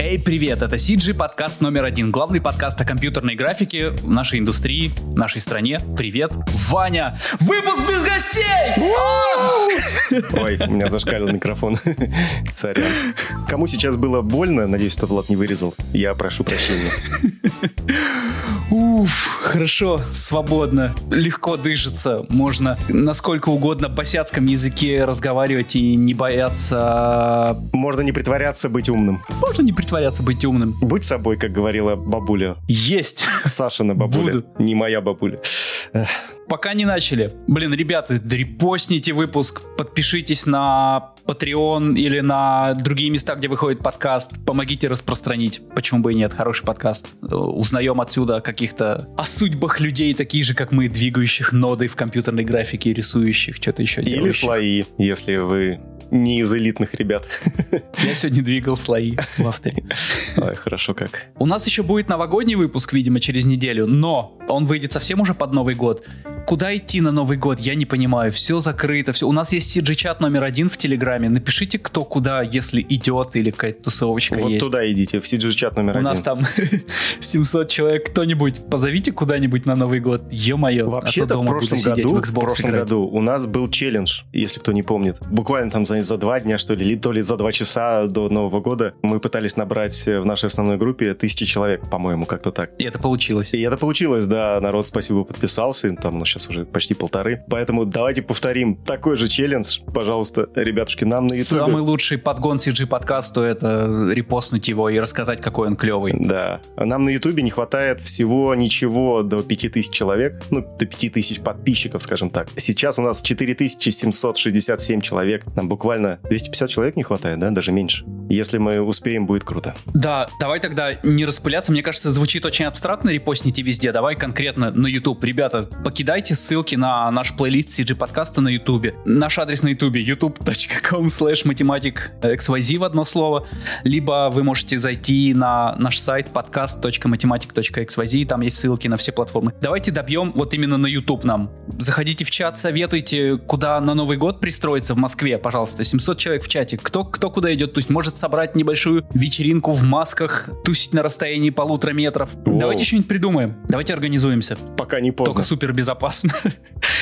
Эй, привет, это CG подкаст номер один, главный подкаст о компьютерной графике в нашей индустрии, в нашей стране. Привет, Ваня! Выпуск без гостей! Ой, у меня зашкалил микрофон. Сорян. Кому сейчас было больно, надеюсь, это Влад не вырезал, я прошу прощения. Уф, хорошо, свободно, легко дышится, можно насколько угодно босяцком языке разговаривать и не бояться... Можно не притворяться быть умным. Можно не притворяться быть умным. Будь собой, как говорила бабуля. Есть. Сашина бабуля, Буду. не моя бабуля. Пока не начали. Блин, ребята, репостните выпуск, подпишитесь на Patreon или на другие места, где выходит подкаст. Помогите распространить. Почему бы и нет? Хороший подкаст. Э, Узнаем отсюда о каких-то о судьбах людей, такие же, как мы, двигающих ноды в компьютерной графике, рисующих, что-то еще Или делающих. слои, если вы не из элитных ребят. Я сегодня двигал слои в авторе. Ой, хорошо как. У нас еще будет новогодний выпуск, видимо, через неделю, но он выйдет совсем уже под Новый год. Куда идти на Новый год, я не понимаю. Все закрыто, все. У нас есть CG-чат номер один в Телеграме. Напишите, кто куда, если идет или какая-то тусовочка Вот есть. туда идите, в CG-чат номер У один. нас там 700 человек. Кто-нибудь позовите куда-нибудь на Новый год. Ё-моё. Вообще-то а в прошлом году, в в прошлом играть. году у нас был челлендж, если кто не помнит. Буквально там за, за два дня, что ли, то ли за два часа до Нового года мы пытались набрать э, в нашей основной группе тысячи человек, по-моему, как-то так. И это получилось. И это получилось, да, народ, спасибо, подписался, там, ну, сейчас уже почти полторы. Поэтому давайте повторим такой же челлендж, пожалуйста, ребятушки, нам на ютубе. Самый лучший подгон CG подкасту это репостнуть его и рассказать, какой он клевый. Да. Нам на Ютубе не хватает всего ничего до 5000 человек, ну, до 5000 подписчиков, скажем так. Сейчас у нас 4767 человек. Нам буквально 250 человек не хватает, да, даже меньше. Если мы успеем, будет круто. Да, давай тогда не распыляться. Мне кажется, звучит очень абстрактно репостните везде. Давай конкретно на YouTube. Ребята, покидайте ссылки на наш плейлист CG подкаста на YouTube. Наш адрес на YouTube youtube.com slash математик xyz в одно слово. Либо вы можете зайти на наш сайт podcast.mathematic.xyz. Там есть ссылки на все платформы. Давайте добьем вот именно на YouTube нам. Заходите в чат, советуйте, куда на Новый год пристроиться в Москве, пожалуйста. 700 человек в чате. Кто, кто куда идет тусить? Может собрать небольшую вечеринку в масках, тусить на расстоянии полутора метров. Воу. Давайте что-нибудь придумаем. Давайте организуемся. Пока не поздно. Только супер безопасно.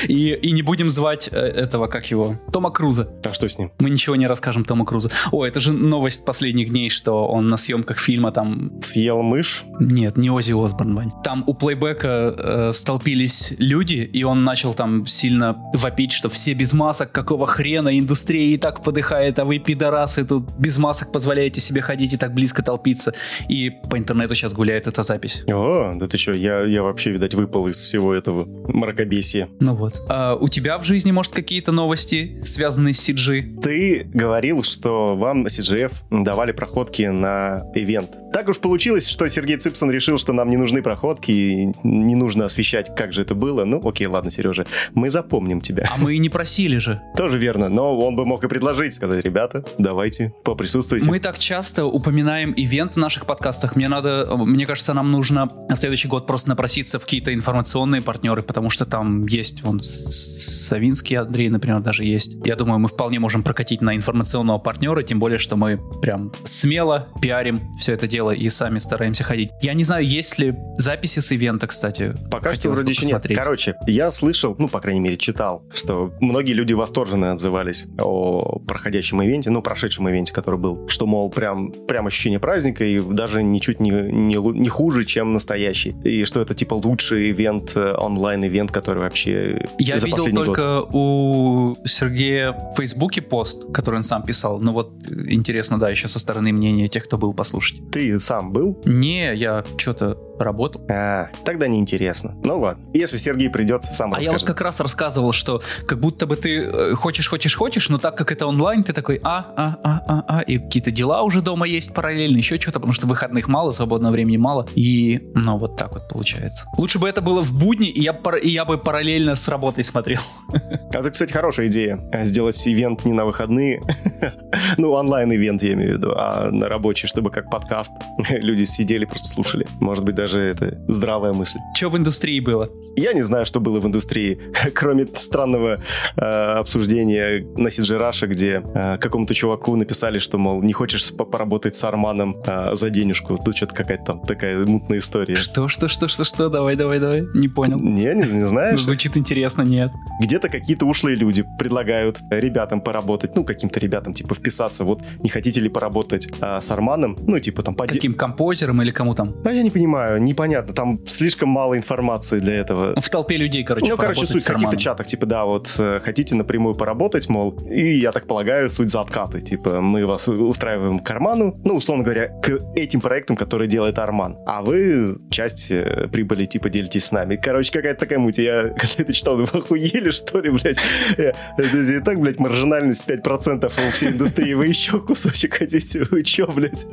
И, и не будем звать э, этого, как его, Тома Круза. А что с ним? Мы ничего не расскажем Тому Крузу. О, это же новость последних дней, что он на съемках фильма там... Съел мышь? Нет, не Ози Осборн, Вань. Там у плейбека э, столпились люди, и он начал там сильно вопить, что все без масок, какого хрена, индустрия и так подыхает, а вы, пидорасы, тут без масок позволяете себе ходить и так близко толпиться. И по интернету сейчас гуляет эта запись. О, да ты что, я, я вообще, видать, выпал из всего этого мракобесия. Ну вот. А у тебя в жизни, может, какие-то новости, связанные с CG? Ты говорил, что вам на CGF давали проходки на ивент. Так уж получилось, что Сергей Цыпсон решил, что нам не нужны проходки, и не нужно освещать, как же это было. Ну, окей, ладно, Сережа, мы запомним тебя. А мы и не просили же. Тоже верно, но он бы мог и предложить, сказать, ребята, давайте, поприсутствуйте. Мы так часто упоминаем ивент в наших подкастах. Мне надо, мне кажется, нам нужно на следующий год просто напроситься в какие-то информационные партнеры, потому что там есть вон Савинский Андрей, например, даже есть. Я думаю, мы вполне можем прокатить на информационного партнера, тем более, что мы прям смело пиарим все это дело и сами стараемся ходить. Я не знаю, есть ли записи с ивента, кстати. Пока что вроде еще нет. Короче, я слышал, ну, по крайней мере, читал, что многие люди восторженно отзывались о проходящем ивенте, ну, прошедшем ивенте, который был, что, мол, прям, прям ощущение праздника и даже ничуть не, не, не хуже, чем настоящий. И что это, типа, лучший ивент, э, онлайн-ивент, который вообще Я за видел последний год. только у Сергея в Фейсбуке пост, который он сам писал. Ну вот, интересно, да, еще со стороны мнения тех, кто был послушать. Ты сам был? Не, я что-то работал. А, тогда неинтересно. Ну ладно. Если Сергей придет, сам А я вот расскажет. как раз рассказывал, что как будто бы ты э, хочешь, хочешь, хочешь, но так как это онлайн, ты такой, а, а, а, а, а, и какие-то дела уже дома есть параллельно, еще что-то, потому что выходных мало, свободного времени мало, и, ну, вот так вот получается. Лучше бы это было в будни, и я, пар- и я бы параллельно с работой смотрел. А Это, кстати, хорошая идея. э, Сделать ивент не на выходные. ну, онлайн-ивент, я имею в виду, а на рабочий, чтобы как подкаст люди сидели, просто слушали. Может быть, даже даже это здравая мысль. Что в индустрии было? Я не знаю, что было в индустрии, кроме странного э, обсуждения на CG Russia, где э, какому-то чуваку написали, что, мол, не хочешь поработать с Арманом э, за денежку. Тут что-то какая-то там такая мутная история. Что, что, что, что, что? Давай, давай, давай. Не понял. Не, не, не знаешь? Звучит интересно, нет. Где-то какие-то ушлые люди предлагают ребятам поработать, ну, каким-то ребятам, типа, вписаться. Вот, не хотите ли поработать э, с Арманом? Ну, типа, там... Поди... Каким композером или кому там? А я не понимаю, непонятно. Там слишком мало информации для этого. В толпе людей, короче, Ну, короче, суть в каких-то чатах, типа, да, вот э, хотите напрямую поработать, мол, и я так полагаю, суть за откаты. Типа, мы вас устраиваем к Арману, ну, условно говоря, к этим проектам, которые делает Арман. А вы часть э, прибыли, типа, делитесь с нами. Короче, какая-то такая муть. Я, когда это читал, вы охуели, что ли, блядь? Это и так, блядь, маржинальность 5% у всей индустрии. Вы еще кусочек хотите? Вы че, блядь?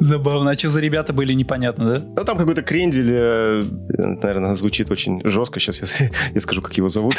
Забавно. А что за ребята были, непонятно, да? Ну, там какой-то крендель, э, наверное, звучит очень жестко. Сейчас я, я скажу, как его зовут.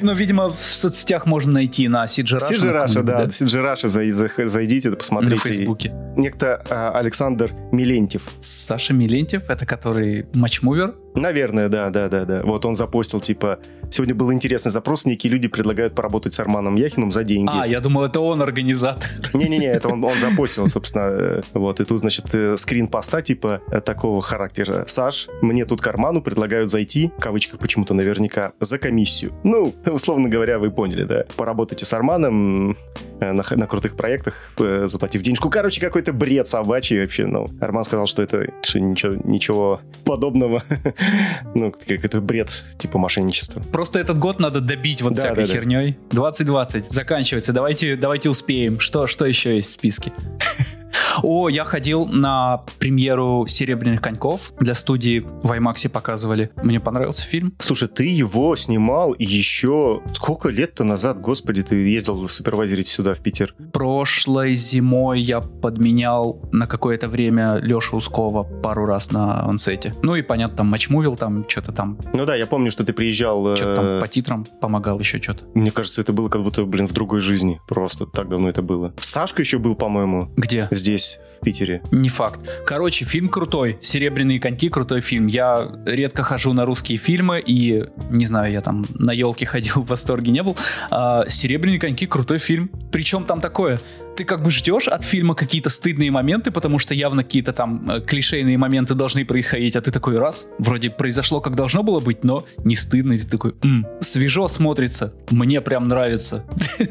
Ну, видимо, в соцсетях можно найти на. CG Russia, да. Russia, зайдите, посмотрите. На Фейсбуке. Некто а, Александр Милентьев. Саша Милентьев, это который матчмувер? Наверное, да, да, да, да. Вот он запостил, типа, сегодня был интересный запрос, некие люди предлагают поработать с Арманом Яхиным за деньги. А, я думал, это он организатор. Не-не-не, это он, он запостил, собственно, э, вот, и тут, значит, э, скрин поста, типа, э, такого характера. Саш, мне тут карману предлагают зайти, в кавычках почему-то наверняка, за комиссию. Ну, условно говоря, вы поняли, да. Поработайте с Арманом на, на крутых проектах, заплатив денежку. Короче, какой-то бред собачий вообще, ну. Арман сказал, что это что ничего, ничего подобного ну, как это бред, типа мошенничества. Просто этот год надо добить вот да, всякой да, херней. 2020 заканчивается. Давайте, давайте успеем. Что, что еще есть в списке? О, я ходил на премьеру «Серебряных коньков» для студии в IMAX показывали. Мне понравился фильм. Слушай, ты его снимал еще сколько лет-то назад, господи, ты ездил супервайзерить сюда, в Питер? Прошлой зимой я подменял на какое-то время Лешу Ускова пару раз на онсете. Ну и, понятно, там матчмувил, там что-то там. Ну да, я помню, что ты приезжал... Что-то там э, по титрам помогал еще что-то. Мне кажется, это было как будто, блин, в другой жизни. Просто так давно это было. Сашка еще был, по-моему. Где? Здесь, в Питере. Не факт. Короче, фильм крутой. «Серебряные коньки» крутой фильм. Я редко хожу на русские фильмы, и, не знаю, я там на елке ходил, в восторге не был. А, «Серебряные коньки» крутой фильм. Причем там такое ты как бы ждешь от фильма какие-то стыдные моменты, потому что явно какие-то там э, клишейные моменты должны происходить, а ты такой раз, вроде произошло как должно было быть, но не стыдно, и ты такой, М, свежо смотрится, мне прям нравится.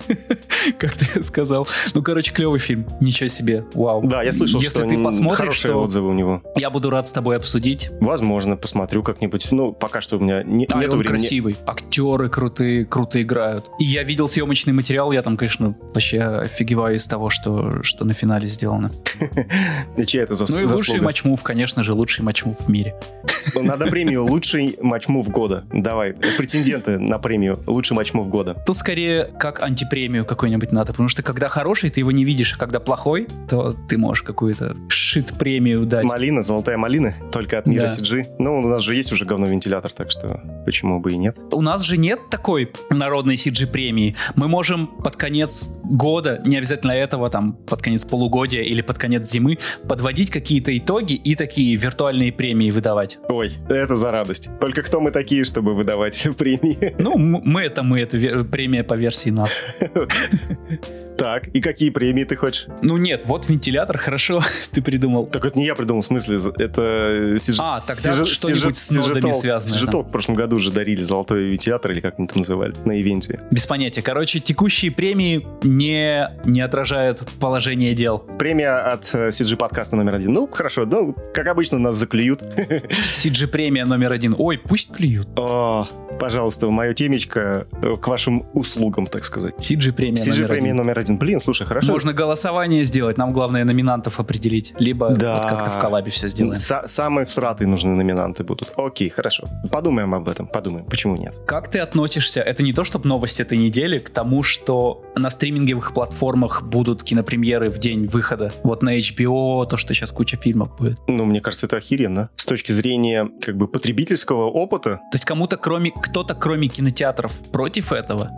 Как ты сказал. Ну, короче, клевый фильм, ничего себе, вау. Да, я слышал, Если что ты посмотришь, хорошие отзывы у него. Я буду рад с тобой обсудить. Возможно, посмотрю как-нибудь. Ну, пока что у меня не, а, нету он времени. красивый, актеры крутые, круто играют. И я видел съемочный материал, я там, конечно, вообще офигеваю из того, того, что, что на финале сделано. И чья это зас- Ну и лучший матчмув, конечно же, лучший матчмув в мире. Ну, надо премию «Лучший матчмув года». Давай, претенденты на премию «Лучший матчмув года». Тут скорее как антипремию какой-нибудь надо, потому что когда хороший, ты его не видишь, а когда плохой, то ты можешь какую-то шит-премию дать. Малина, золотая малина, только от мира да. CG. Ну, у нас же есть уже говно-вентилятор, так что почему бы и нет? У нас же нет такой народной CG-премии. Мы можем под конец года, не обязательно этого там под конец полугодия или под конец зимы подводить какие-то итоги и такие виртуальные премии выдавать. Ой, это за радость. Только кто мы такие, чтобы выдавать премии? Ну, мы это мы, это премия по версии нас. Так, и какие премии ты хочешь? Ну нет, вот вентилятор, хорошо, ты придумал. Так это не я придумал, в смысле, это сиж... А, тогда сиж... что-нибудь с нодами связано. Сижетолк в прошлом году уже дарили золотой вентилятор, или как они там называли, на ивенте. Без понятия. Короче, текущие премии не, не отражают положение дел. Премия от CG э, подкаста номер один. Ну, хорошо, ну, как обычно, нас заклюют. CG премия номер один. Ой, пусть клюют. О, пожалуйста, мое темечко э, к вашим услугам, так сказать. CG премия CG номер премия один. номер один один. Блин, слушай, хорошо. Можно голосование сделать, нам главное номинантов определить. Либо да. вот как-то в коллабе все сделаем. С- самые всратые нужны номинанты будут. Окей, хорошо. Подумаем об этом, подумаем. Почему нет? Как ты относишься, это не то, чтобы новость этой недели, к тому, что на стриминговых платформах будут кинопремьеры в день выхода. Вот на HBO, то, что сейчас куча фильмов будет. Ну, мне кажется, это охеренно. С точки зрения, как бы, потребительского опыта. То есть кому-то, кроме, кто-то, кроме кинотеатров, против этого?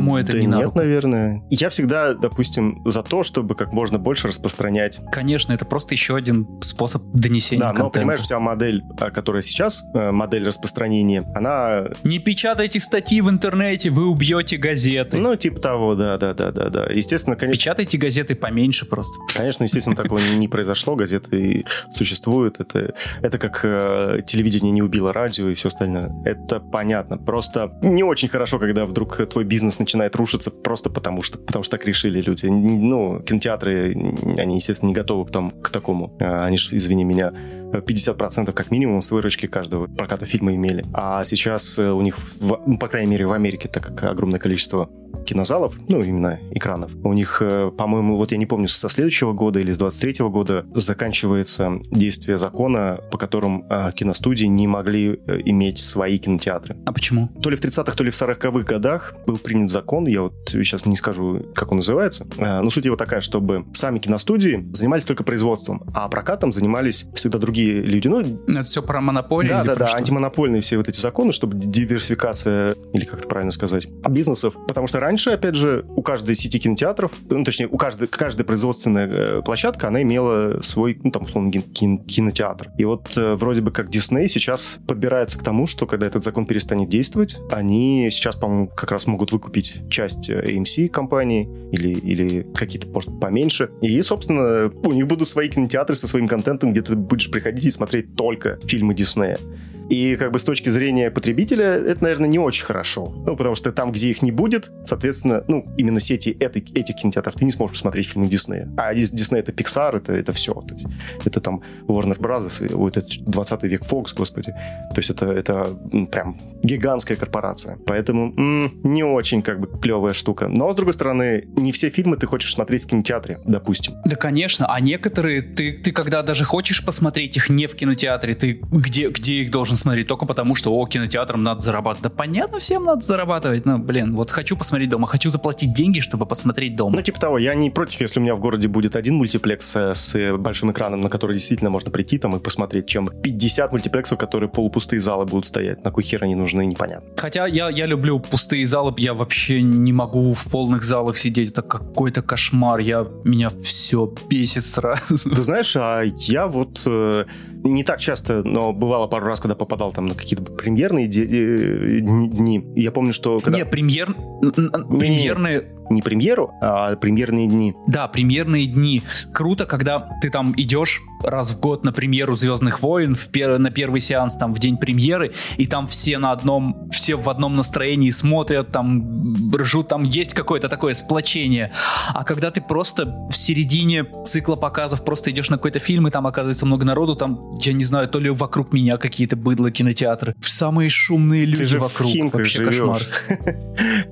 Кому это да не на нет, руку? наверное. Я всегда, допустим, за то, чтобы как можно больше распространять Конечно, это просто еще один способ донесения Да, но контента. понимаешь, вся модель, а, которая сейчас, э, модель распространения, она, Не печатайте статьи в интернете, вы убьете газеты. ну, типа того, да, да, да, да, да. Естественно, конечно, Печатайте газеты поменьше просто. конечно, естественно, такого не- не произошло, газеты существуют, это, это как э, телевидение не убило радио и все остальное. Это понятно. Просто не очень хорошо, когда вдруг твой бизнес начинает рушиться просто потому что, потому что так решили люди. Ну, кинотеатры, они, естественно, не готовы к, тому, к такому. Э, Они же, извини меня, 50% как минимум с выручки каждого проката фильма имели. А сейчас э, у них, в- ну, по крайней мере, в Америке, так как огромное количество кинозалов, ну, именно экранов, у них, э, по-моему, вот я не помню, со следующего года или с 23 года заканчивается действие закона, по которым э, киностудии не могли иметь свои кинотеатры. А почему? То ли в 30-х, то ли в 40-х годах был принят закон, я вот сейчас не скажу, как он называется, но суть его такая, чтобы сами киностудии занимались только производством, а прокатом занимались всегда другие люди. Ну, Это все про монополию? да, да, да, что? антимонопольные все вот эти законы, чтобы диверсификация, или как это правильно сказать, бизнесов. Потому что раньше, опять же, у каждой сети кинотеатров, ну, точнее, у каждой, каждая производственная э, площадка, она имела свой, ну, там, условно, кин- кин- кинотеатр. И вот э, вроде бы как Дисней сейчас подбирается к тому, что когда этот закон перестанет действовать, они сейчас, по-моему, как раз могут выкупить часть э, AMC компании или, или какие-то, может, поменьше. И, собственно, у них будут свои кинотеатры со своим контентом, где ты будешь приходить и смотреть только фильмы Диснея. И как бы с точки зрения потребителя это, наверное, не очень хорошо. Ну, потому что там, где их не будет, соответственно, ну, именно сети этой, этих кинотеатров ты не сможешь посмотреть фильмы Диснея. А Дис- Дисней — это Pixar, это, это все. То есть это там Warner Brothers, и, ой, это 20 век Fox, господи. То есть это, это прям гигантская корпорация. Поэтому м, не очень как бы клевая штука. Но, с другой стороны, не все фильмы ты хочешь смотреть в кинотеатре, допустим. Да, конечно. А некоторые, ты, ты когда даже хочешь посмотреть их не в кинотеатре, ты где, где их должен смотреть? Только потому, что, о, кинотеатрам надо зарабатывать. Да понятно, всем надо зарабатывать. Ну, блин, вот хочу посмотреть дома, хочу заплатить деньги, чтобы посмотреть дома. Ну, типа того, я не против, если у меня в городе будет один мультиплекс э, с э, большим экраном, на который действительно можно прийти там и посмотреть, чем 50 мультиплексов, которые полупустые залы будут стоять. На кой хер они нужны, непонятно. Хотя я, я люблю пустые залы, я вообще не могу в полных залах сидеть, это какой-то кошмар, я, меня все бесит сразу. Ты знаешь, а я вот э, не так часто, но бывало пару раз, когда попадал там на какие-то премьерные э, дни, я помню, что когда... Не, премьер... н- н- премьерные... Не премьеру, а премьерные дни. Да, премьерные дни. Круто, когда ты там идешь раз в год на премьеру Звездных войн, в пер- на первый сеанс там в день премьеры, и там все на одном, все в одном настроении смотрят, там ржут, там есть какое-то такое сплочение. А когда ты просто в середине цикла показов просто идешь на какой-то фильм, и там оказывается много народу, там, я не знаю, то ли вокруг меня какие-то быдло кинотеатры, самые шумные люди вокруг. Вообще живешь. кошмар.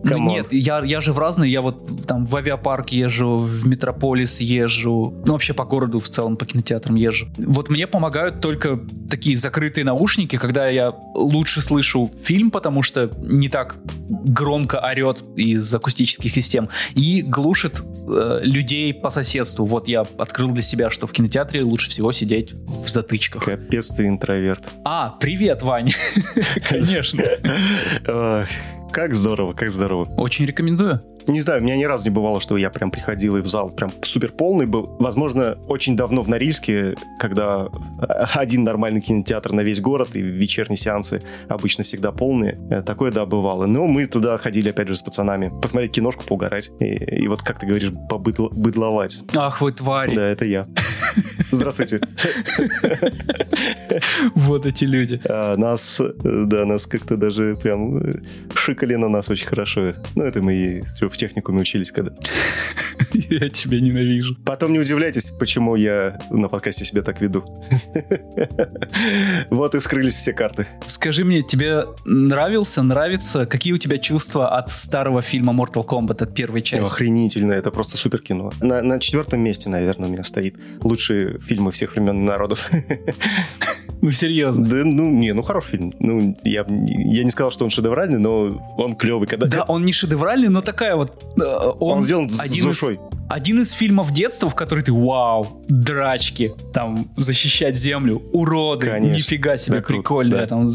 Ну нет, я, я же в разные, я вот там в авиапарк езжу, в Метрополис езжу, ну вообще по городу в целом, по кинотеатрам езжу. Вот мне помогают только такие закрытые наушники, когда я лучше слышу фильм, потому что не так громко орет из акустических систем, и глушит э, людей по соседству. Вот я открыл для себя, что в кинотеатре лучше всего сидеть в затычках. Капец ты интроверт. А, привет, Вань. Конечно. Как здорово, как здорово. Очень рекомендую. Не знаю, у меня ни разу не бывало, что я прям приходил и в зал прям супер полный был. Возможно, очень давно в Норильске, когда один нормальный кинотеатр на весь город и вечерние сеансы обычно всегда полные. Э, Такое, да, бывало. Но мы туда ходили, опять же, с пацанами. Посмотреть киношку, поугарать. И, и вот, как ты говоришь, побыдловать. Ах вы твари. Да, это я. Здравствуйте. Вот эти люди. А, Нас, э, да, нас как-то даже прям э, шикали на нас очень хорошо. Ну, это мы и техникуме учились когда. Я тебя ненавижу. Потом не удивляйтесь, почему я на подкасте себя так веду. Вот и скрылись все карты. Скажи мне, тебе нравился, нравится? Какие у тебя чувства от старого фильма Mortal Kombat, от первой части? Охренительно, это просто супер кино. На, на четвертом месте, наверное, у меня стоит лучшие фильмы всех времен народов. Ну, серьезно. Да, ну, не, ну, хороший фильм. Ну, я, я не сказал, что он шедевральный, но он клевый. Когда, Да, он не шедевральный, но такая вот... э, Он, он сделан с один из- душой. Один из фильмов детства, в который ты, вау, драчки, там, защищать землю, уроды, Конечно. нифига себе, Да, прикольно. да. Там,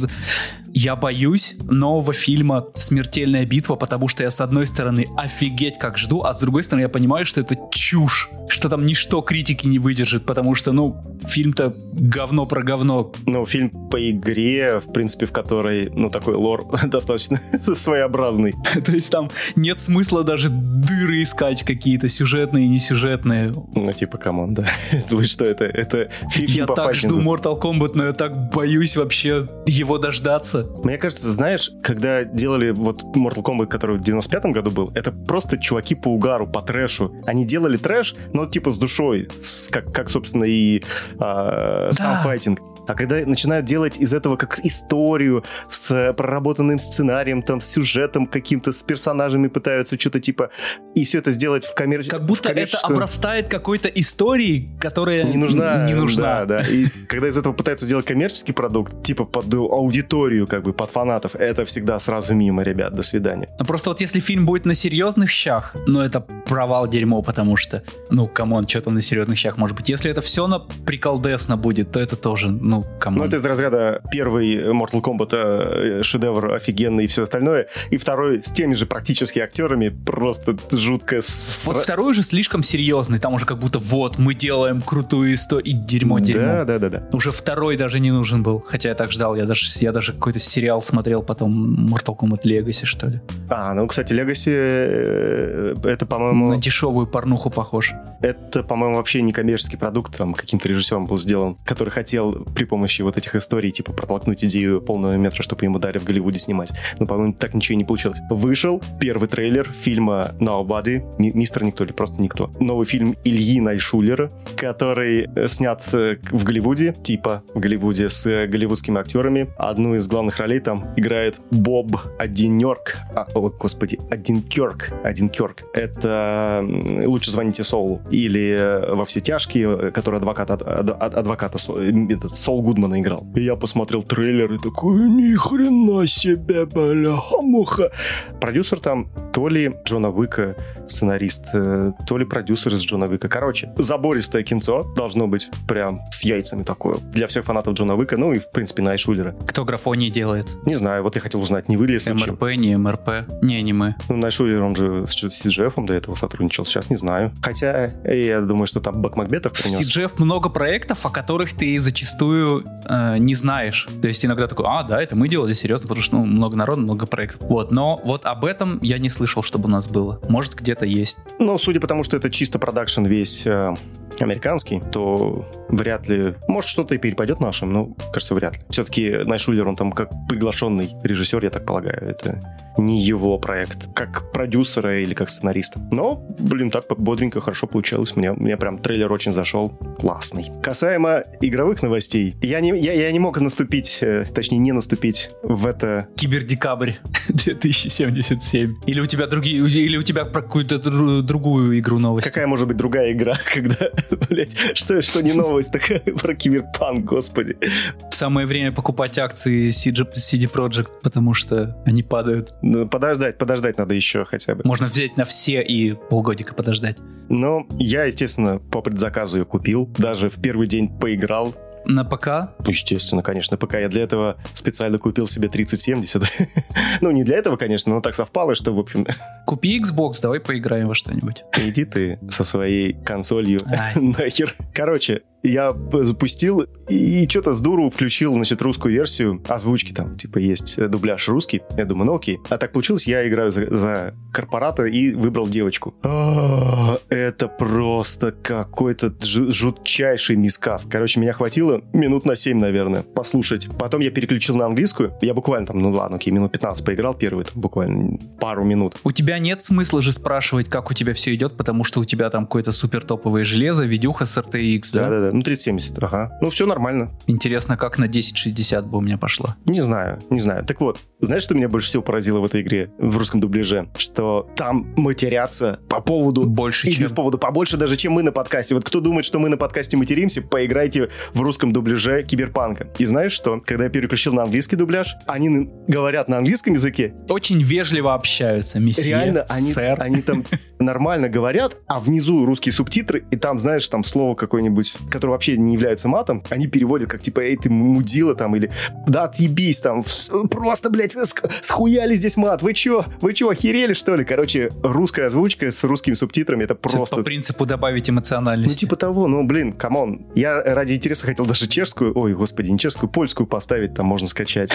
я боюсь нового фильма «Смертельная битва», потому что я, с одной стороны, офигеть как жду, а с другой стороны, я понимаю, что это чушь, что там ничто критики не выдержит, потому что, ну, фильм-то говно про говно. Ну, фильм по игре, в принципе, в которой, ну, такой лор достаточно своеобразный. То есть там нет смысла даже дыры искать какие-то сюжетные и несюжетные. Ну, типа, come on, да. Вы что, это, это фильм Я так жду Mortal Kombat, но я так боюсь вообще его дождаться. Мне кажется, знаешь, когда делали вот Mortal Kombat, который в 95-м году был, это просто чуваки по угару, по трэшу. Они делали трэш, но типа с душой, с, как, как, собственно, и э, да. сам файтинг. А когда начинают делать из этого как историю с проработанным сценарием, там, с сюжетом каким-то, с персонажами пытаются что-то типа... И все это сделать в, коммер... как будто в это обрастает какой-то историей, которая не нужна. Не нужна. Да, да. И когда из этого пытаются сделать коммерческий продукт, типа под аудиторию, как бы под фанатов, это всегда сразу мимо, ребят, до свидания. Ну просто вот если фильм будет на серьезных щах, ну это провал дерьмо, потому что, ну, come on, что там на серьезных щах может быть. Если это все на приколдесно будет, то это тоже, ну, come on. Ну это из разряда первый Mortal Kombat э, шедевр офигенный и все остальное, и второй с теми же практически актерами, просто жутко... Вот второй уже слишком серьезный, там уже как будто вот, мы делаем крутую историю, и дерьмо, дерьмо. Да, да, да, да. Уже второй даже не нужен был, хотя я так ждал, я даже, я даже какой-то сериал смотрел потом, Mortal Kombat Legacy, что ли. А, ну, кстати, Legacy, э, это, по-моему... На дешевую порнуху похож. Это, по-моему, вообще не коммерческий продукт, там, каким-то режиссером был сделан, который хотел при помощи вот этих историй, типа, протолкнуть идею полного метра, чтобы ему дали в Голливуде снимать. Но, по-моему, так ничего не получилось. Вышел первый трейлер фильма Nobody, мистер никто или просто никто. Новый фильм Ильи Найшулера, который э, снят э, в Голливуде, типа в Голливуде, с голливудскими актерами. Одну из главных ролей там играет Боб Одинерк. А, о, господи, Один Кёрк. Один Кёрк. Это «Лучше звоните Соулу». Или э, «Во все тяжкие», который адвокат, ад, ад, адвоката этот, Сол Гудмана играл. И я посмотрел трейлер и такой, ни хрена себе, бля, Продюсер там то ли Джона Уика, сценарист, э, то ли продюсер из Джона Уика. Короче, забористое кинцо должно быть прям с яйцами такое. Для всех фанатов Джона Уика, ну и, в принципе, Найшулера. Кто графонии делает? Не знаю, вот я хотел узнать, не вы ли МРП, не МРП? Не, не мы. Ну, Найшулер, он же с CGF до этого сотрудничал, сейчас не знаю. Хотя, я думаю, что там Бак Макбетов принес. CGF много проектов, о которых ты зачастую э, не знаешь. То есть иногда такой, а, да, это мы делали, серьезно, потому что ну, много народу, много проектов. Вот, но вот об этом я не слышал, чтобы у нас было. Может, где-то есть. Ну, судя по тому, что это чисто продакшн весь э, американский, то вряд ли... Может, что-то и перепадет нашим, но, кажется, вряд ли. Все-таки Найшулер, он там как приглашенный режиссер, я так полагаю. Это не его проект, как продюсера или как сценариста. Но, блин, так бодренько, хорошо получилось. Мне, мне прям трейлер очень зашел. Классный. Касаемо игровых новостей, я не, я, я не мог наступить, э, точнее, не наступить в это... Кибердекабрь 2077. Или у тебя другие, или у тебя про какую-то другую игру новости. Какая может быть другая игра, когда, блять, что, что не новость такая про киберпанк, господи. Самое время покупать акции CD, CD Projekt, потому что они падают. Ну, подождать, подождать надо еще хотя бы. Можно взять на все и полгодика подождать. Ну, я, естественно, по предзаказу ее купил. Даже в первый день поиграл. На ПК? Естественно, конечно, ПК. Я для этого специально купил себе 3070. ну, не для этого, конечно, но так совпало, что, в общем... Купи Xbox, давай поиграем во что-нибудь. Иди ты со своей консолью нахер. Короче, я запустил и что-то с дуру включил, значит, русскую версию озвучки там, типа, есть э, дубляж русский. Я думаю, ну окей. А так получилось, я играю за, за корпората и выбрал девочку. А, это просто какой-то жутчайший мискас. Короче, меня хватило минут на 7, наверное, послушать. Потом я переключил на английскую. Я буквально там, ну ладно, окей, минут 15 поиграл первый, там, буквально пару минут. У тебя нет смысла же спрашивать, как у тебя все идет, потому что у тебя там какое-то супер топовое железо, видюха с RTX, да? Да-да-да, ну 3070, ага. Ну все нормально. Интересно, как на 1060 бы у меня пошло. Не знаю, не знаю. Так вот, знаешь, что меня больше всего поразило в этой игре, в русском дубляже? Что там матерятся по поводу... Больше, и чем... без повода побольше даже, чем мы на подкасте. Вот кто думает, что мы на подкасте материмся, поиграйте в русском дубляже Киберпанка. И знаешь что? Когда я переключил на английский дубляж, они говорят на английском языке. Очень вежливо общаются, месье, Реально, они, сэр. они там нормально говорят, а внизу русские субтитры, и там, знаешь, там слово какое-нибудь, которое вообще не является матом, они переводят как типа, эй, ты мудила там, или да, отъебись там, просто, блядь, схуяли здесь мат, вы чё, вы чё, охерели, что ли? Короче, русская озвучка с русскими субтитрами, это просто... По принципу добавить эмоциональности. Ну, типа того, ну, блин, come on. Я ради интереса хотел даже чешскую, ой, господи, не чешскую, польскую поставить, там можно скачать.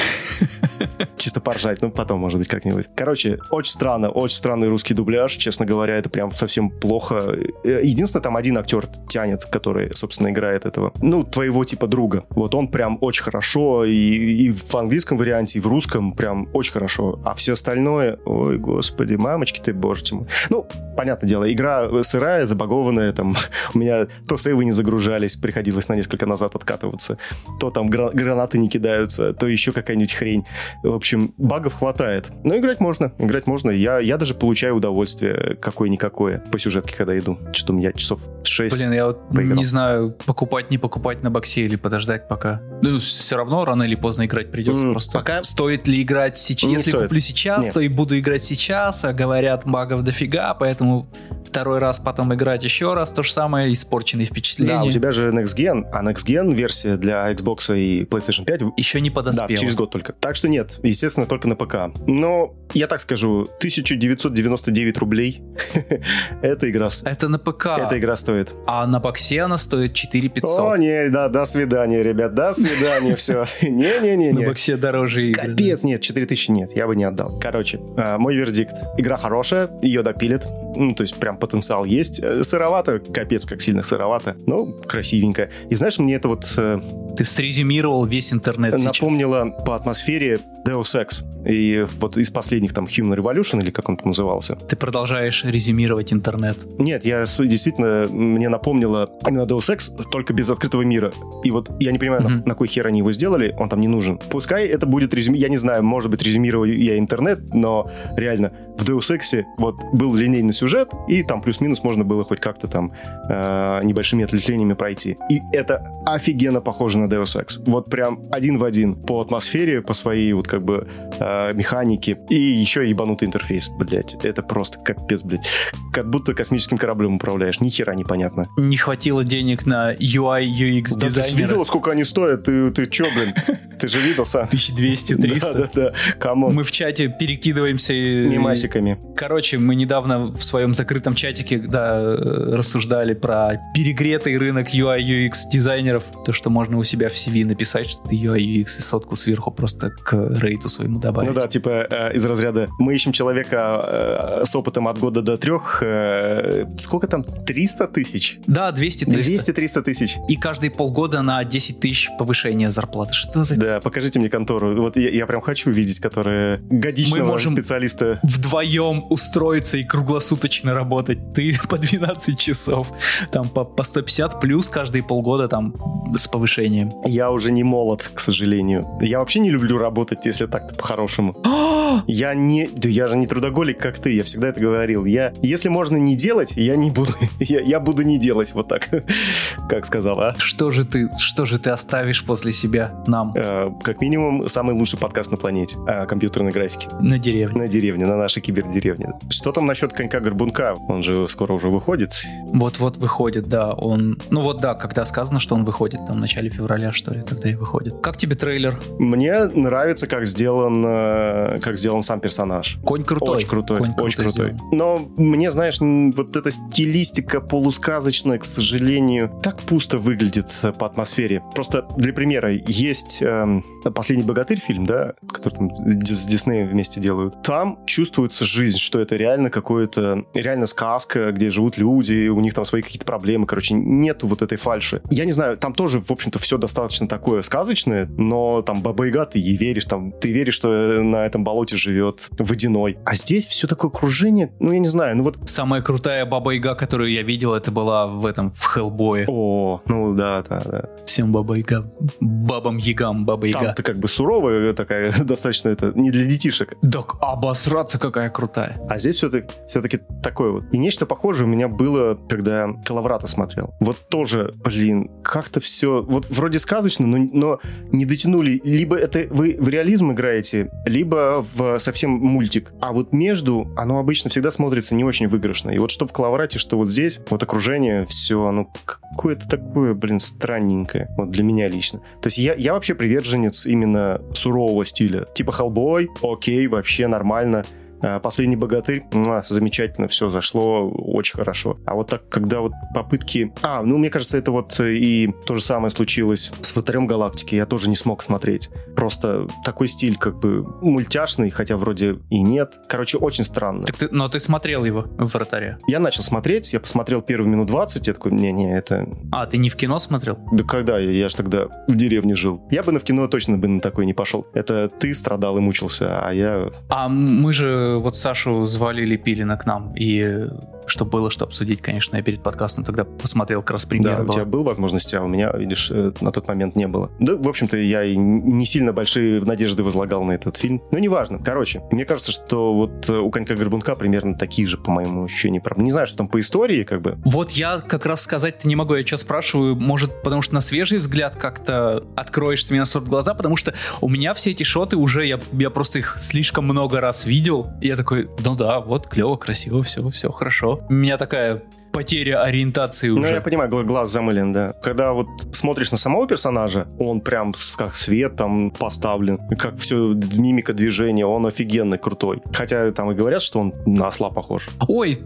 Чисто поржать, ну, потом, может быть, как-нибудь. Короче, очень странно, очень странный русский дубляж, честно говоря, это прям совсем плохо. Э, единственное, там один актер тянет, который, собственно, играет этого, ну, твоего типа друга. Вот он прям очень хорошо, и, и в английском варианте, и в русском прям очень хорошо. А все остальное, ой, господи, мамочки ты, боже мой. Ну, понятное дело, игра сырая, забагованная, там, у меня то сейвы не загружались, приходилось на несколько назад откатываться, то там гра- гранаты не кидаются, то еще какая-нибудь хрень. В общем, багов хватает. Но играть можно, играть можно. Я, я даже получаю удовольствие какое-никакое по сюжетке, когда иду. Что-то у меня часов 6 Блин, я вот поиграл. не знаю, покупать, не покупать на боксе или подождать пока. Ну, все равно рано или поздно играть придется М, просто. пока- Стоит ли играть сейчас? Не Если стоит. куплю сейчас, Нет. то и буду играть сейчас, а говорят, багов дофига, поэтому второй раз потом играть еще раз, то же самое, испорченные впечатления. Да, у тебя же Next Gen, а Next Gen версия для Xbox и PlayStation 5 Еще не Да, подоспел. через год только. Так что нет, естественно, только на ПК. Но я так скажу, 1999 рублей эта игра, Это на ПК, эта игра стоит. а на боксе она стоит 4500. О, не, да, до свидания, ребят, до свидания, все. на Не-не-не-не. боксе дороже игры. Капец, нет, 4000 нет, я бы не отдал. Короче, а, мой вердикт. Игра хорошая, ее допилят. Ну, то есть прям потенциал есть. Э, Сыровато, капец, как сильно сыровато. Ну, красивенько. И знаешь, мне это вот э, Ты срезюмировал весь интернет сейчас. напомнило по атмосфере Deus Ex. И вот из последних там Human Revolution, или как он там назывался. Ты продолжаешь резюмировать интернет. Нет, я действительно, мне напомнило именно Deus Ex, только без открытого мира. И вот я не понимаю, на, Мгм. на кой хер они его сделали, он там не нужен. Пускай это будет резюме, я не знаю, может быть, резюмирую я интернет, но реально в Deus Ex вот был линейный сюжет, и там плюс-минус можно было хоть как-то там э, небольшими отвлечениями пройти. И это офигенно похоже на Deus Ex. Вот прям один в один по атмосфере, по своей вот как бы э, механике, и еще ебанутый интерфейс, блять, это просто капец, блядь. Как будто космическим кораблем управляешь, ни хера непонятно. Не хватило денег на UI, UX Да ты дизайнера. видел, сколько они стоят? Ты, ты чё, блин? Ты же видел сам? 1200, 300. Да, да, да. Come on. Мы в чате перекидываемся. и- Мимасиками. Короче, мы недавно в своем закрытом чатике да, э, рассуждали про перегретый рынок UI UX дизайнеров. То, что можно у себя в CV написать, что ты UI UX и сотку сверху просто к рейту своему добавить. Ну да, типа э, из разряда мы ищем человека э, с опытом от года до трех. э, сколько там? 300 тысяч? Да, 200-300. 200-300 тысяч. И каждые полгода на 10 тысяч повышение зарплаты. Что за... Да, покажите мне контору. Вот я, я прям хочу видеть, которые годичного Мы можем- специалиста. Вдвоем устроиться и круглосуточно работать. Ты по 12 часов. Там по, по 150 плюс каждые полгода там с повышением. Я уже не молод, к сожалению. Я вообще не люблю работать, если так-то по-хорошему. Я не... Да я же не трудоголик, как ты, я всегда это говорил. Я... Если можно не делать, я не буду... Я, я буду не делать вот так, как сказал, а? Что же ты, что же ты оставишь после себя нам Э, Как минимум, самый лучший подкаст на планете о компьютерной графике. на деревне? На деревне, на нашей кибердеревне. Что там насчет конька-горбунка? Он же скоро уже выходит. Вот-вот выходит, да, он... Ну вот да, когда сказано, что он выходит, там в начале февраля, что ли, тогда и выходит. Как тебе трейлер? Мне нравится, как сделан, э, как сделан сам персонаж. Конь крутой. Очень крутой, Конь очень круто крутой. сделан. Но мне, знаешь, вот эта стилистика полусказочная, к сожалению, так пусто выглядит э, по атмосфере. Просто для примера, есть эм, «Последний богатырь» фильм, да, который там с Диснеем вместе делают. Там чувствуется жизнь, что это реально какое-то, реально сказка, где живут люди, у них там свои какие-то проблемы, короче, нету вот этой фальши. Я не знаю, там тоже, в общем-то, все все достаточно такое сказочное, но там Баба-Яга, ты ей веришь, там, ты веришь, что на этом болоте живет водяной. А здесь все такое окружение, ну, я не знаю, ну вот... Самая крутая Баба-Яга, которую я видел, это была в этом, в Хеллбое. О, ну да, да, да. Всем Баба-Яга. Бабам-Ягам, Баба-Яга. Там ты как бы суровая такая, достаточно это, не для детишек. Так обосраться какая крутая. А здесь все-таки, все-таки такое вот. И нечто похожее у меня было, когда Калаврата смотрел. Вот тоже, блин, как-то все... Вот вроде сказочно, но, но не дотянули. Либо это вы в реализм играете, либо в совсем мультик. А вот между оно обычно всегда смотрится не очень выигрышно. И вот что в Калаврате, что вот здесь, вот окружение, все, оно какое-то такое, блин, странненькое. Вот для меня лично. То есть я, я вообще приверженец именно сурового стиля. Типа Хеллбой, окей, вообще нормально. А, Последний богатырь, замечательно, все зашло, очень хорошо. А вот так, когда вот попытки... А, ну, мне кажется, это вот и то же самое случилось с Вратарем Галактики, я тоже не смог смотреть. Просто такой стиль как бы мультяшный, хотя вроде и нет. Короче, очень странно. Так ты, но ты смотрел его в Вратаре? Я начал смотреть, я посмотрел первые минут 20, я такой, не-не, это... А, ты не в кино смотрел? Да когда? Я, я ж тогда в деревне жил. Я бы на в кино точно бы на такой не пошел. Это ты страдал и мучился, а я... А мы же вот Сашу звали Лепилина к нам, и чтобы было что обсудить, конечно, я перед подкастом тогда посмотрел как раз премьера Да, у была. тебя был возможность, а у меня, видишь, э, на тот момент не было. Да, в общем-то, я и не сильно большие надежды возлагал на этот фильм. Но неважно. Короче, мне кажется, что вот э, у Конька-Горбунка примерно такие же, по моему ощущению, проблемы. Не знаю, что там по истории, как бы. Вот я как раз сказать-то не могу. Я что спрашиваю, может, потому что на свежий взгляд как-то откроешь ты мне на сорт глаза, потому что у меня все эти шоты уже, я, я просто их слишком много раз видел. И я такой, ну да, вот клево, красиво, все, все хорошо. Меня такая потеря ориентации уже. Ну, я понимаю, гла- глаз замылен, да. Когда вот смотришь на самого персонажа, он прям как свет там поставлен, как все мимика движения, он офигенный, крутой. Хотя там и говорят, что он на осла похож. Ой,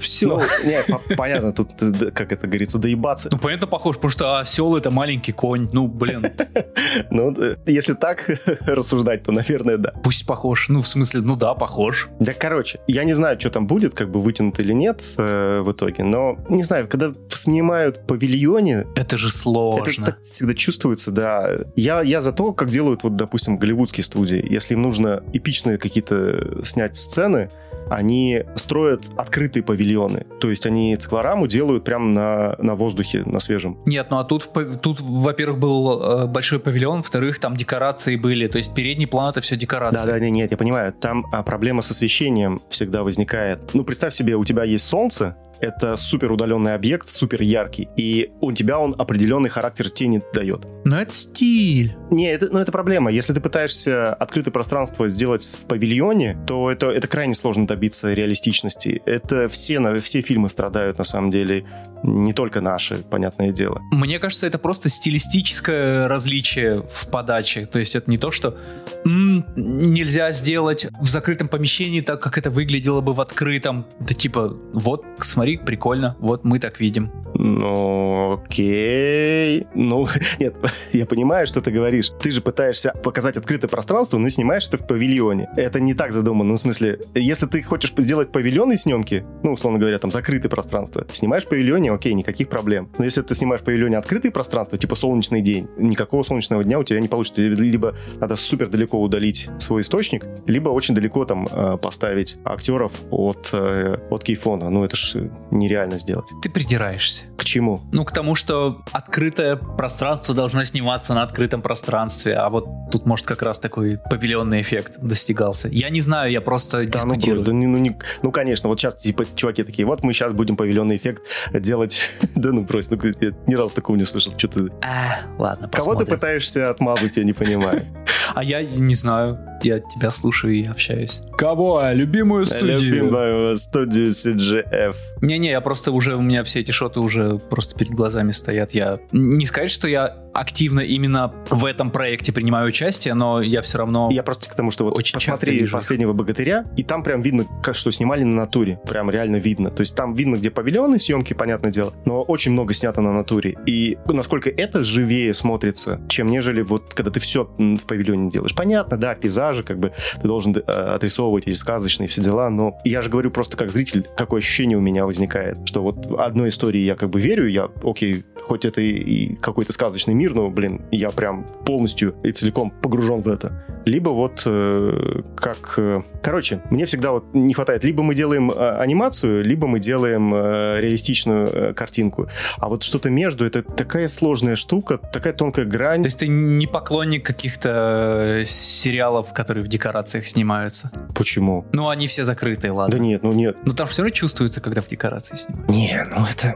все. Ну, Ну, не, по- понятно, тут, э, как это говорится, доебаться. понятно, похож, потому что осел это маленький конь. Ну, блин, Ну, э, если так рассуждать, то, наверное, да. пусть похож. Ну, в смысле, ну да, похож. Да, короче, я не знаю, что там будет, как бы вытянут или нет э, в итоге, но, не знаю, когда снимают в павильоне, Это же это сложно. так всегда чувствуется, да. Я, я за то, как делают, вот, допустим, голливудские студии. Если им нужно эпичные какие-то снять сцены, они строят открытые павильоны. То есть они циклораму делают прямо на, на воздухе, на свежем. Нет, ну а тут, тут во-первых, был э, большой павильон, во-вторых, там декорации были. То есть передний план это все декорации. Да, да, не- нет, я понимаю. Там а, проблема с освещением всегда возникает. Ну, представь себе, у тебя есть солнце, это супер удаленный объект, супер яркий, и у тебя он определенный характер тени дает. Но это стиль. Не, это, ну, это проблема. Если ты пытаешься открытое пространство сделать в павильоне, то это, это крайне сложно добиться реалистичности. Это все, все фильмы страдают, на самом деле. Не только наши, понятное дело. Мне кажется, это просто стилистическое различие в подаче. То есть это не то, что «М, нельзя сделать в закрытом помещении так, как это выглядело бы в открытом. Да типа, вот, смотри, прикольно, вот мы так видим. Ну, окей. Ну, нет, я понимаю, что ты говоришь. Ты же пытаешься показать открытое пространство, но снимаешь это в павильоне. Это не так задумано. Ну, в смысле, если ты хочешь сделать павильонные съемки, ну, условно говоря, там, закрытое пространство, снимаешь в павильоне, окей, никаких проблем. Но если ты снимаешь в павильоне открытое пространство, типа солнечный день, никакого солнечного дня у тебя не получится. Либо надо супер далеко удалить свой источник, либо очень далеко там э, поставить актеров от, э, от кейфона. Ну, это ж нереально сделать. Ты придираешься. К чему? Ну, к тому, что открытое пространство должно сниматься на открытом пространстве, а вот тут, может, как раз такой павильонный эффект достигался. Я не знаю, я просто Да, ну, дискутирую. брось, да ну, не- ну, конечно, вот сейчас, типа, чуваки такие, вот мы сейчас будем павильонный эффект делать. да ну, брось, ну, я ни разу такого не слышал. Что ты... А, ладно, Кого ты посмотрим. пытаешься отмазать, я не понимаю. А я не знаю, я тебя слушаю и общаюсь. Кого? Любимую Любимую студию CGF. Не-не, я просто уже, у меня все эти шоты уже просто перед глазами стоят. Я не сказать, что я активно именно в этом проекте принимаю участие, но я все равно... Я просто к тому, что вот Очень посмотри. «Последнего богатыря», и там прям видно, как- что снимали на натуре. Прям реально видно. То есть там видно, где павильоны съемки, понятное дело, но очень много снято на натуре. И насколько это живее смотрится, чем нежели вот когда ты все в павильоне делаешь. Понятно, да, пейзажи, как бы ты должен э, отрисовывать эти сказочные все дела, но я же говорю просто как зритель, какое ощущение у меня возникает, что вот в одной истории я как бы верю, я, окей, хоть это и какой-то сказочный мир, мир, но, блин, я прям полностью и целиком погружен в это. Либо вот э, как... Э, короче, мне всегда вот не хватает. Либо мы делаем э, анимацию, либо мы делаем э, реалистичную э, картинку. А вот что-то между, это такая сложная штука, такая тонкая грань. То есть ты не поклонник каких-то э, сериалов, которые в декорациях снимаются? Почему? Ну, они все закрытые, ладно. Да нет, ну нет. Но там все равно чувствуется, когда в декорации снимают. Не, ну это...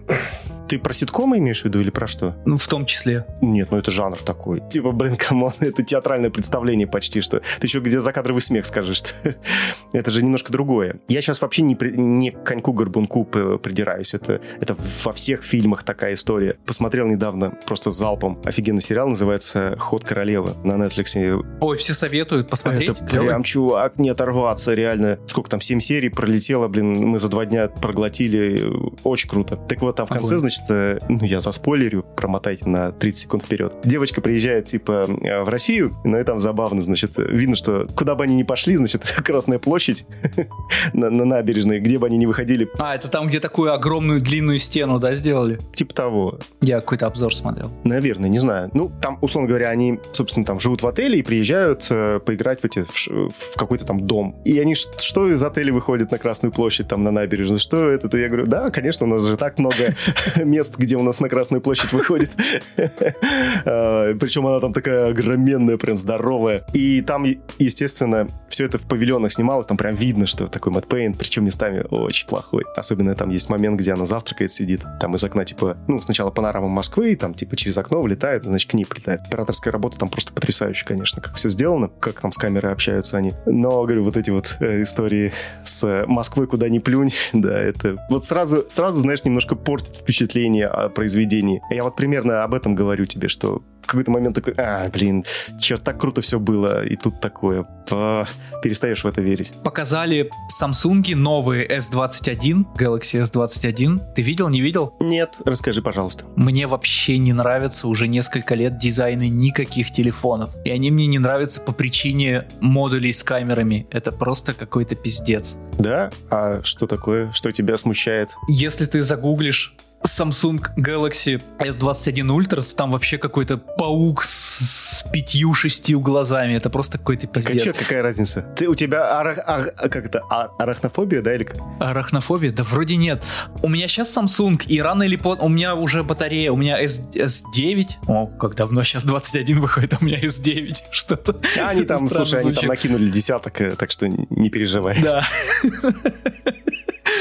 Ты про ситкомы имеешь в виду или про что? Ну, в том числе. Нет, ну это жанр такой. Типа, блин, come on, это театральное представление почти что. Ты еще где закадровый смех скажешь. это же немножко другое. Я сейчас вообще не, при, не к коньку-горбунку придираюсь. Это, это во всех фильмах такая история. Посмотрел недавно просто залпом. Офигенный сериал называется «Ход королевы» на Netflix. Ой, все советуют посмотреть. Это Клевый. прям, чувак, не оторваться, реально. Сколько там, 7 серий пролетело, блин, мы за два дня проглотили. Очень круто. Так вот, там в конце, значит, что, ну, я заспойлерю, промотайте на 30 секунд вперед. Девочка приезжает, типа, в Россию, ну, и там забавно, значит, видно, что куда бы они ни пошли, значит, Красная площадь на, на набережной, где бы они ни выходили. А, это там, где такую огромную длинную стену, да, сделали? Типа того. Я какой-то обзор смотрел. Наверное, не знаю. Ну, там, условно говоря, они, собственно, там живут в отеле и приезжают э, поиграть в эти, в, в какой-то там дом. И они, что из отеля выходят на Красную площадь, там, на набережную? Что это? Я говорю, да, конечно, у нас же так много мест, где у нас на Красную площадь выходит. А, Причем она там такая огроменная, прям здоровая. И там, естественно, все это в павильонах снималось, там прям видно, что такой Мэтт причем местами очень плохой. Особенно там есть момент, где она завтракает, сидит, там из окна, типа, ну, сначала панорама Москвы, там, типа, через окно влетает, значит, к ней прилетает. Операторская работа там просто потрясающая, конечно, как все сделано, как там с камерой общаются они. Но, говорю, вот эти вот э, истории с Москвой, куда ни плюнь, да, это вот сразу, сразу, знаешь, немножко портит впечатление о произведении. Я вот примерно об этом говорю тебе, что в какой-то момент такой, а, блин, черт, так круто все было, и тут такое. А, перестаешь в это верить. Показали Samsung новые S21, Galaxy S21. Ты видел, не видел? Нет, расскажи, пожалуйста. Мне вообще не нравятся уже несколько лет дизайны никаких телефонов. И они мне не нравятся по причине модулей с камерами. Это просто какой-то пиздец. Да? А что такое? Что тебя смущает? Если ты загуглишь Samsung Galaxy S21 Ultra, там вообще какой-то паук с пятью-шестью глазами. Это просто какой-то пиздец. Какая, какая разница? Ты, у тебя арах, ар, как это, а, арахнофобия, да, или как? Арахнофобия? Да вроде нет. У меня сейчас Samsung, и рано или поздно... У меня уже батарея, у меня S, S9. О, как давно сейчас 21 выходит, а у меня S9. Что-то а Они там, слушай, звучит. они там накинули десяток, э, так что не переживай. Да.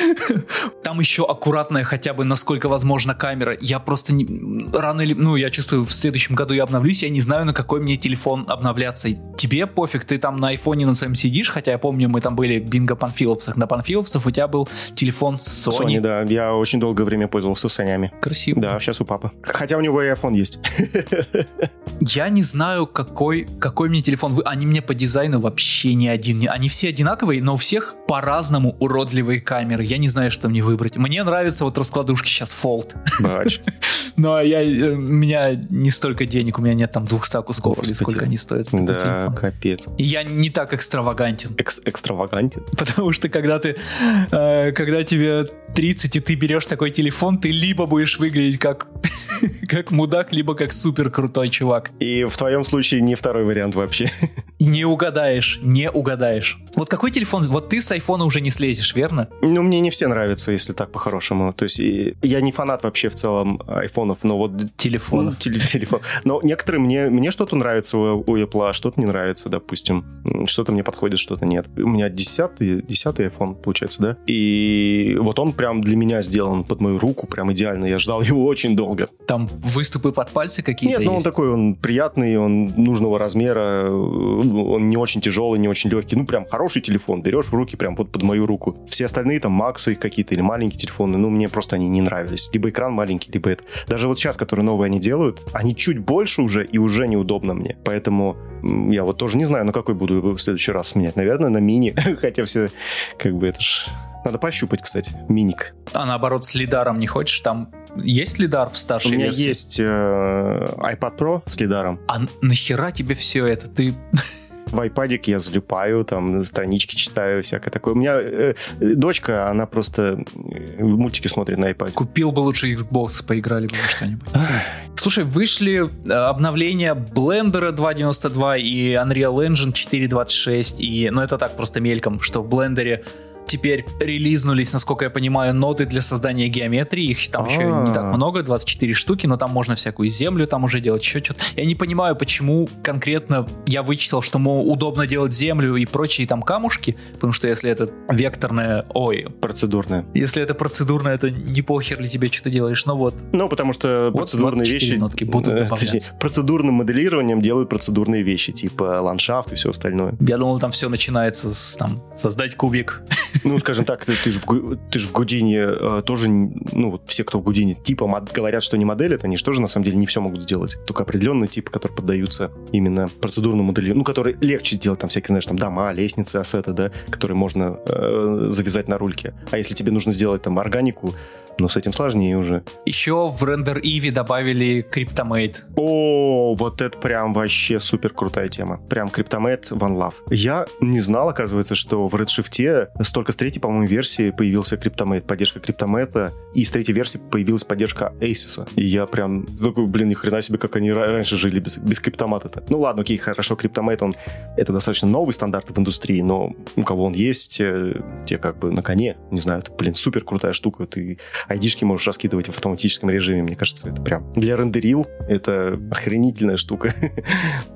Там еще аккуратная хотя бы, насколько возможно, камера. Я просто не... рано или... Ну, я чувствую, в следующем году я обновлюсь, я не знаю, на какой мне телефон обновляться. Тебе пофиг, ты там на айфоне на своем сидишь, хотя я помню, мы там были бинго панфиловцах. На панфиловцев у тебя был телефон Sony. Sony, да. Я очень долгое время пользовался Сонями. Красиво. Да, сейчас у папы. Хотя у него и iPhone есть. Я не знаю, какой, какой мне телефон. Они мне по дизайну вообще не один. Они все одинаковые, но у всех по-разному уродливые камеры. Я не знаю, что мне выбрать. Мне нравится вот раскладушки сейчас Fold. Но я, э, у меня не столько денег, у меня нет там 200 кусков Господи. или сколько они стоят. Да, капец. И я не так экстравагантен. Экс экстравагантен? Потому что когда ты, э, когда тебе 30 и ты берешь такой телефон, ты либо будешь выглядеть как как мудак, либо как супер крутой чувак. И в твоем случае не второй вариант вообще. Не угадаешь, не угадаешь. Вот какой телефон? Вот ты с айфона уже не слезешь, верно? Ну, мне не все нравятся, если так по-хорошему. То есть я не фанат вообще в целом айфонов, но вот... Телефонов. Теле телефон. Но некоторые мне, мне что-то нравится у, у Apple, а что-то не нравится, допустим. Что-то мне подходит, что-то нет. У меня десятый, десятый iPhone, получается, да? И вот он прям для меня сделан под мою руку, прям идеально. Я ждал его очень долго там выступы под пальцы какие-то Нет, ну он такой, он приятный, он нужного размера, он не очень тяжелый, не очень легкий. Ну, прям хороший телефон, берешь в руки прям вот под мою руку. Все остальные там Максы какие-то или маленькие телефоны, ну, мне просто они не нравились. Либо экран маленький, либо это. Даже вот сейчас, которые новые они делают, они чуть больше уже и уже неудобно мне. Поэтому я вот тоже не знаю, на какой буду в следующий раз менять. Наверное, на мини. Хотя все, как бы, это ж... Надо пощупать, кстати, миник. А наоборот, с лидаром не хочешь? Там есть лидар в старшей У меня версии? есть э, iPad Pro с лидаром. А нахера тебе все это? Ты в iPad я залипаю, там странички читаю, всякое такое. У меня э, дочка, она просто э, мультики смотрит на iPad. Купил бы лучше Xbox, поиграли бы во что-нибудь. Слушай, вышли э, обновления Blender 2.92 и Unreal Engine 4.26, и, ну это так просто мельком, что в Блендере теперь релизнулись, насколько я понимаю, ноды для создания геометрии. Их там еще не так А. много, 24 штуки, но там можно всякую землю там уже делать, еще что-то. Я не понимаю, почему конкретно я вычитал, что мол, удобно делать землю и прочие там камушки, потому что если это векторное, ой, Процедурная. если это процедурное, то не похер ли тебе что ты делаешь, ну вот. Ну, потому что Вот процедурные 24 вещи... нотки будут добавляться. процедурным моделированием делают процедурные вещи, типа ландшафт и все остальное. Я думал, там все начинается с там создать кубик. Ну, скажем так, ты, ты же в, ты ж в Гудине э, тоже, ну, вот все, кто в Гудине типа мод- говорят, что не моделят, они же тоже, на самом деле, не все могут сделать. Только определенные типы, которые поддаются именно процедурному моделированию, ну, которые легче делать, там, всякие, знаешь, там, дома, лестницы, ассеты, да, которые можно э, завязать на рульке. А если тебе нужно сделать, там, органику, ну, с этим сложнее уже. Еще в Render Eevee добавили CryptoMate. О, вот это прям вообще супер крутая тема. Прям CryptoMate One Love. Я не знал, оказывается, что в Redshift только с третьей, по-моему, версии появился CryptoMate, поддержка CryptoMate, и с третьей версии появилась поддержка Asus. И я прям такой, блин, ни хрена себе, как они ра- раньше жили без, без криптомата-то. Ну ладно, окей, хорошо, CryptoMate, он это достаточно новый стандарт в индустрии, но у кого он есть, э, те как бы на коне, не знаю, это, блин, супер крутая штука, ты айдишки можешь раскидывать в автоматическом режиме, мне кажется, это прям для рендерил это охренительная штука.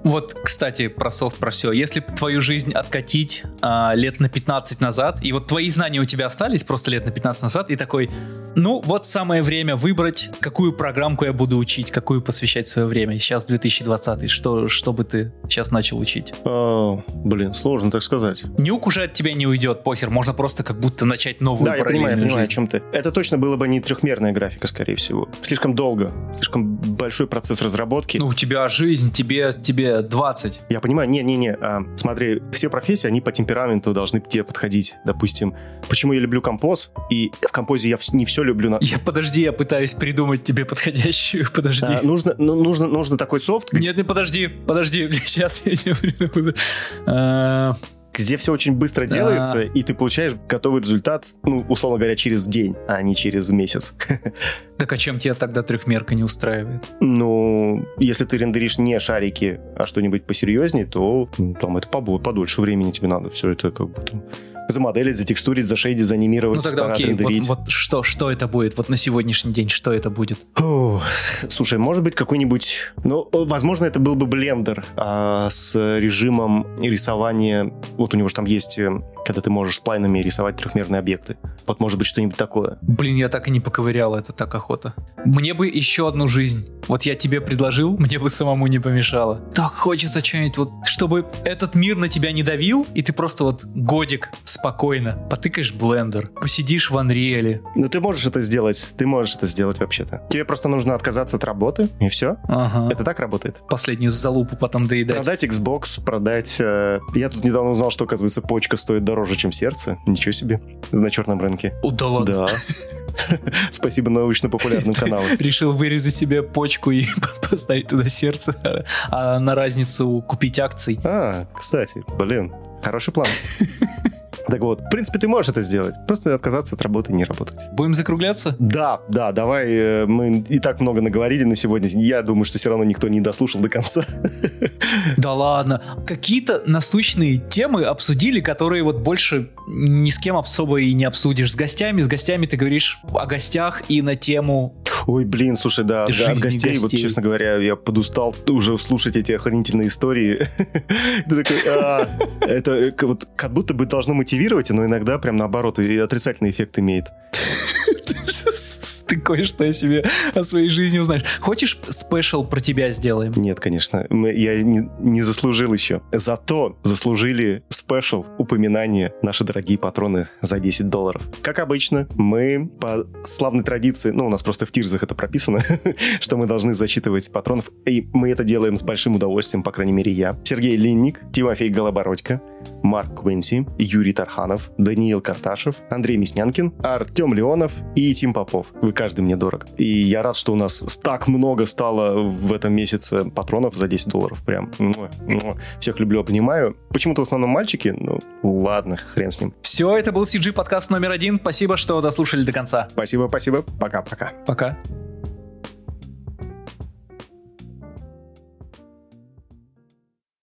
Вот, кстати, про софт, про все. Если твою жизнь откатить а, лет на 15 назад, и вот твои знания у тебя остались просто лет на 15 назад, и такой, ну, вот самое время выбрать, какую программку я буду учить, какую посвящать свое время. Сейчас 2020, что, что бы ты сейчас начал учить? А, блин, сложно так сказать. Нюк уже от тебя не уйдет, похер, можно просто как будто начать новую Да, я понимаю, я параллельную понимаю, о чем ты. Это точно было бы не трехмерная графика, скорее всего. Слишком долго, слишком большой процесс разработки. Ну, у тебя жизнь, тебе, тебе 20. Я понимаю, не-не-не, а, смотри, все профессии, они по темпераменту должны тебе подходить. Допустим, почему я люблю композ, и в композе я не все люблю на... Я, подожди, я пытаюсь придумать тебе подходящую, подожди. А, нужно, ну, нужно, нужно такой софт, где, Нет, не подожди, подожди, сейчас я не придумаю. Где все очень быстро делается, и ты получаешь готовый результат, ну, условно говоря, через день, а не через месяц. Так а чем тебя тогда трехмерка не устраивает? Ну, если ты рендеришь не шарики, а что-нибудь посерьезнее, то ну, там это побо- подольше времени тебе надо. Все это как бы там замоделить, затекстурить, зашейдить, занимировать, Ну тогда окей, вот, вот что, что это будет? Вот на сегодняшний день что это будет? Фу, Слушай, может быть какой-нибудь... Ну, возможно, это был бы блендер а, с режимом рисования... Вот у него же там есть, э, когда ты можешь сплайнами рисовать трехмерные объекты. Вот может быть что-нибудь такое. Блин, я так и не поковырял, это так охота. Мне бы еще одну жизнь. Вот я тебе предложил, мне бы самому не помешало. Так хочется что-нибудь вот, чтобы этот мир на тебя не давил, и ты просто вот годик спокойно потыкаешь блендер, посидишь в Unreal. Ну, ты можешь это сделать. Ты можешь это сделать вообще-то. Тебе просто нужно отказаться от работы, и все. Ага. Это так работает. Последнюю залупу потом доедать. Продать Xbox, продать... э, Я тут недавно узнал, что, оказывается, почка стоит дороже, чем сердце. Ничего себе. На черном рынке. О, да ладно. Да. Спасибо научно-популярным каналам. Решил вырезать себе почку и поставить туда сердце, а на разницу купить акций. А, кстати, блин, хороший план. Так вот, в принципе, ты можешь это сделать. Просто отказаться от работы и не работать. Будем закругляться? Да, да, давай. э, Мы и так много наговорили на сегодня. Я думаю, что все равно никто не дослушал до конца. Да ладно. Какие-то насущные темы обсудили, которые вот больше ни с кем особо и не обсудишь. С гостями, с гостями ты говоришь о гостях и на тему... Ой, блин, слушай, да, да, от Жизни гостей, вот, гостей. честно говоря, я подустал уже слушать эти охранительные истории. «А, Это к- вот как будто бы должно мотивировать, но иногда прям наоборот и отрицательный эффект имеет. Ты кое-что о себе, о своей жизни узнаешь. Хочешь special про тебя сделаем? Нет, конечно, мы- я не, не заслужил еще. Зато заслужили special упоминание наши дорогие патроны за 10 долларов. Как обычно, мы по славной традиции, ну, у нас просто в tier лицензиях это прописано, что мы должны зачитывать патронов. И мы это делаем с большим удовольствием, по крайней мере, я. Сергей Линник, Тимофей Голобородько, Марк Квинси, Юрий Тарханов, Даниил Карташев, Андрей Мяснянкин, Артем Леонов и Тим Попов. Вы каждый мне дорог. И я рад, что у нас так много стало в этом месяце патронов за 10 долларов. Прям всех люблю, обнимаю. Почему-то в основном мальчики, ну ладно, хрен с ним. Все, это был CG подкаст номер один. Спасибо, что дослушали до конца. Спасибо, спасибо. Пока-пока. Пока.